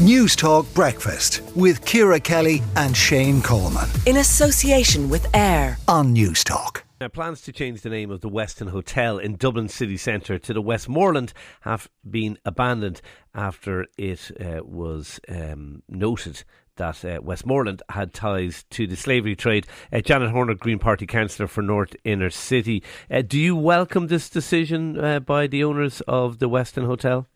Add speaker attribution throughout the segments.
Speaker 1: Newstalk Breakfast with Ciara Kelly and Shane Coleman.
Speaker 2: In association with AIR
Speaker 1: on Newstalk.
Speaker 3: Now, plans to change the name of the Westin Hotel in Dublin city centre to the Westmoreland have been abandoned after it uh, was um, noted that uh, Westmoreland had ties to the slavery trade. Uh, Janet Horner, Green Party councillor for North Inner City. Uh, do you welcome this decision uh, by the owners of the Westin Hotel?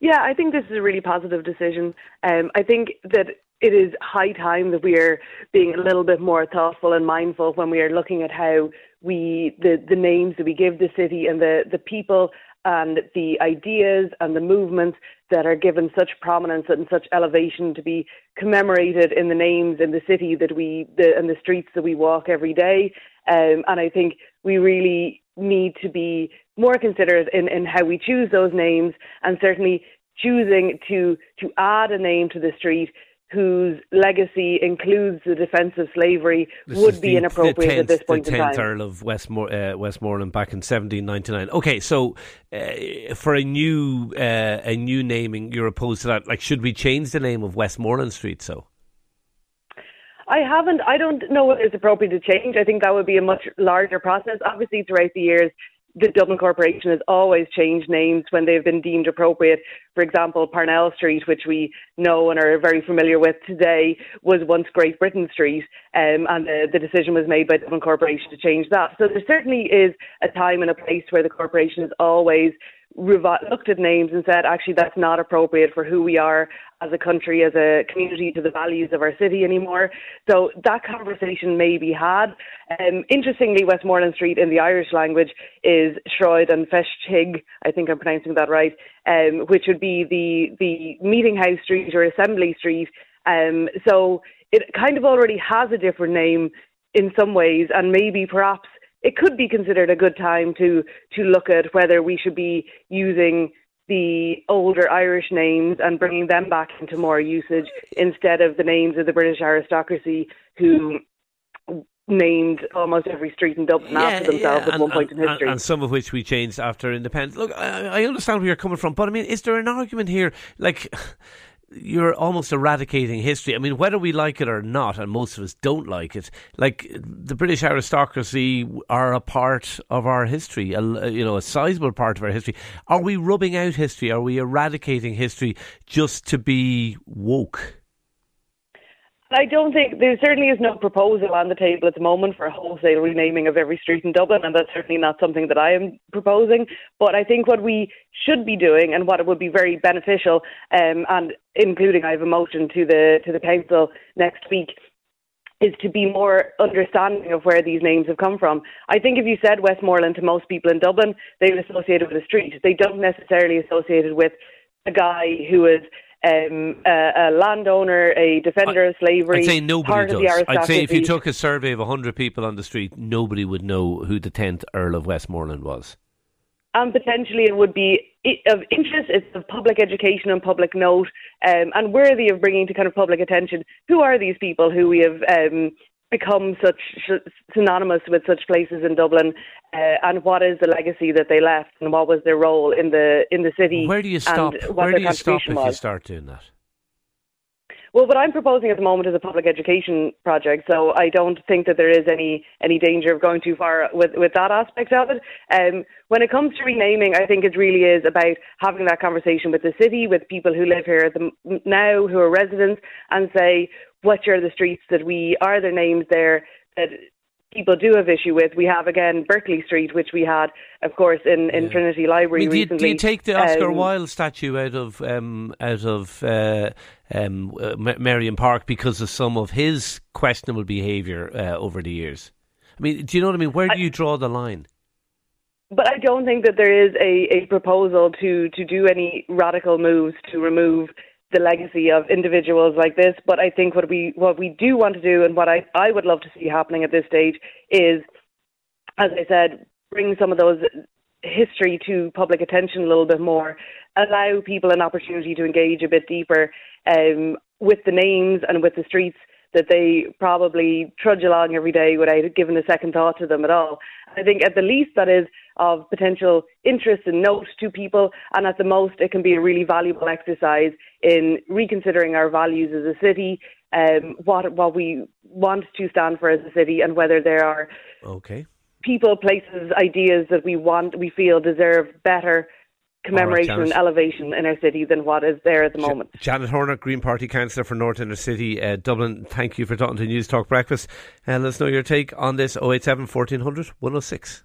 Speaker 4: Yeah, I think this is a really positive decision. Um, I think that it is high time that we are being a little bit more thoughtful and mindful when we are looking at how we the the names that we give the city and the the people and the ideas and the movements that are given such prominence and such elevation to be commemorated in the names in the city that we the and the streets that we walk every day. Um, and I think we really need to be more considerate in, in how we choose those names and certainly choosing to to add a name to the street whose legacy includes the defence of slavery
Speaker 3: this
Speaker 4: would be
Speaker 3: the,
Speaker 4: inappropriate
Speaker 3: 10th,
Speaker 4: at this point
Speaker 3: the 10th
Speaker 4: in time.
Speaker 3: Earl of Westmore, uh, Westmoreland back in 1799. Okay, so uh, for a new uh, a new naming, you're opposed to that. Like, should we change the name of Westmoreland Street? So.
Speaker 4: I haven't. I don't know whether it's appropriate to change. I think that would be a much larger process. Obviously, throughout the years, the Dublin Corporation has always changed names when they've been deemed appropriate. For example, Parnell Street, which we know and are very familiar with today, was once Great Britain Street, um, and the, the decision was made by Dublin Corporation to change that. So there certainly is a time and a place where the corporation is always looked at names and said, actually, that's not appropriate for who we are as a country, as a community, to the values of our city anymore. So that conversation may be had. Um, interestingly, Westmoreland Street in the Irish language is Shroyd and Feshtig, I think I'm pronouncing that right, um, which would be the, the meeting house street or assembly street. Um, so it kind of already has a different name in some ways, and maybe perhaps it could be considered a good time to to look at whether we should be using the older Irish names and bringing them back into more usage instead of the names of the British aristocracy who named almost every street in Dublin
Speaker 3: yeah,
Speaker 4: after themselves
Speaker 3: yeah.
Speaker 4: at one
Speaker 3: and,
Speaker 4: point in history.
Speaker 3: And, and, some of which we changed after independence. Look, I, I understand where you're coming from, but I mean, is there an argument here? Like, you're almost eradicating history. I mean, whether we like it or not, and most of us don't like it, like the British aristocracy are a part of our history, a, you know, a sizable part of our history. Are we rubbing out history? Are we eradicating history just to be woke?
Speaker 4: I don't think there certainly is no proposal on the table at the moment for a wholesale renaming of every street in Dublin, and that's certainly not something that I am proposing. But I think what we should be doing, and what it would be very beneficial, um, and including I have a motion to the to the council next week, is to be more understanding of where these names have come from. I think if you said Westmoreland to most people in Dublin, they would associate it with a street. They don't necessarily associate it with a guy who is um, a, a, landowner, a defender of slavery.
Speaker 3: I'd say nobody
Speaker 4: does.
Speaker 3: I'd say if you took a survey of 100 people on the street, nobody would know who the 10th Earl of Westmoreland was.
Speaker 4: And potentially it would be of interest, it's of public education and public note, um, and worthy of bringing to kind of public attention. Who are these people who we have um, become such synonymous with such places in Dublin, uh, and what is the legacy that they left, and what was their role in the in the city?
Speaker 3: Where do you stop? Where do you stop if
Speaker 4: was.
Speaker 3: you start doing that?
Speaker 4: Well, what I'm proposing at the moment is a public education project, so I don't think that there is any any danger of going too far with with that aspect of it. Um, when it comes to renaming, I think it really is about having that conversation with the city, with people who live here the, now, who are residents, and say what are the streets that we are there names there that people do have issue with. We have again Berkeley Street, which we had, of course, in, in yeah. Trinity Library
Speaker 3: I mean, do, you,
Speaker 4: recently.
Speaker 3: do you take the Oscar
Speaker 4: um,
Speaker 3: Wilde statue out of um, out of uh, um, uh, Merrion Park because of some of his questionable behaviour uh, over the years? I mean, do you know what I mean? Where do you draw the line?
Speaker 4: But I don't think that there is a, a proposal to, to do any radical moves to remove the legacy of individuals like this. But I think what we what we do want to do, and what I, I would love to see happening at this stage, is, as I said, bring some of those history to public attention a little bit more, allow people an opportunity to engage a bit deeper um, with the names and with the streets that they probably trudge along every day without giving a second thought to them at all. I think at the least that is of potential interest and note to people. And at the most, it can be a really valuable exercise in reconsidering our values as a city, um, what what we want to stand for as a city, and whether there are
Speaker 3: okay
Speaker 4: people, places, ideas that we want, we feel deserve better commemoration right, and elevation in our city than what is there at the moment.
Speaker 3: Janet Horner, Green Party Councillor for North Inner City, uh, Dublin, thank you for talking to Newstalk Breakfast. And uh, let us know your take on this 087 1400 106.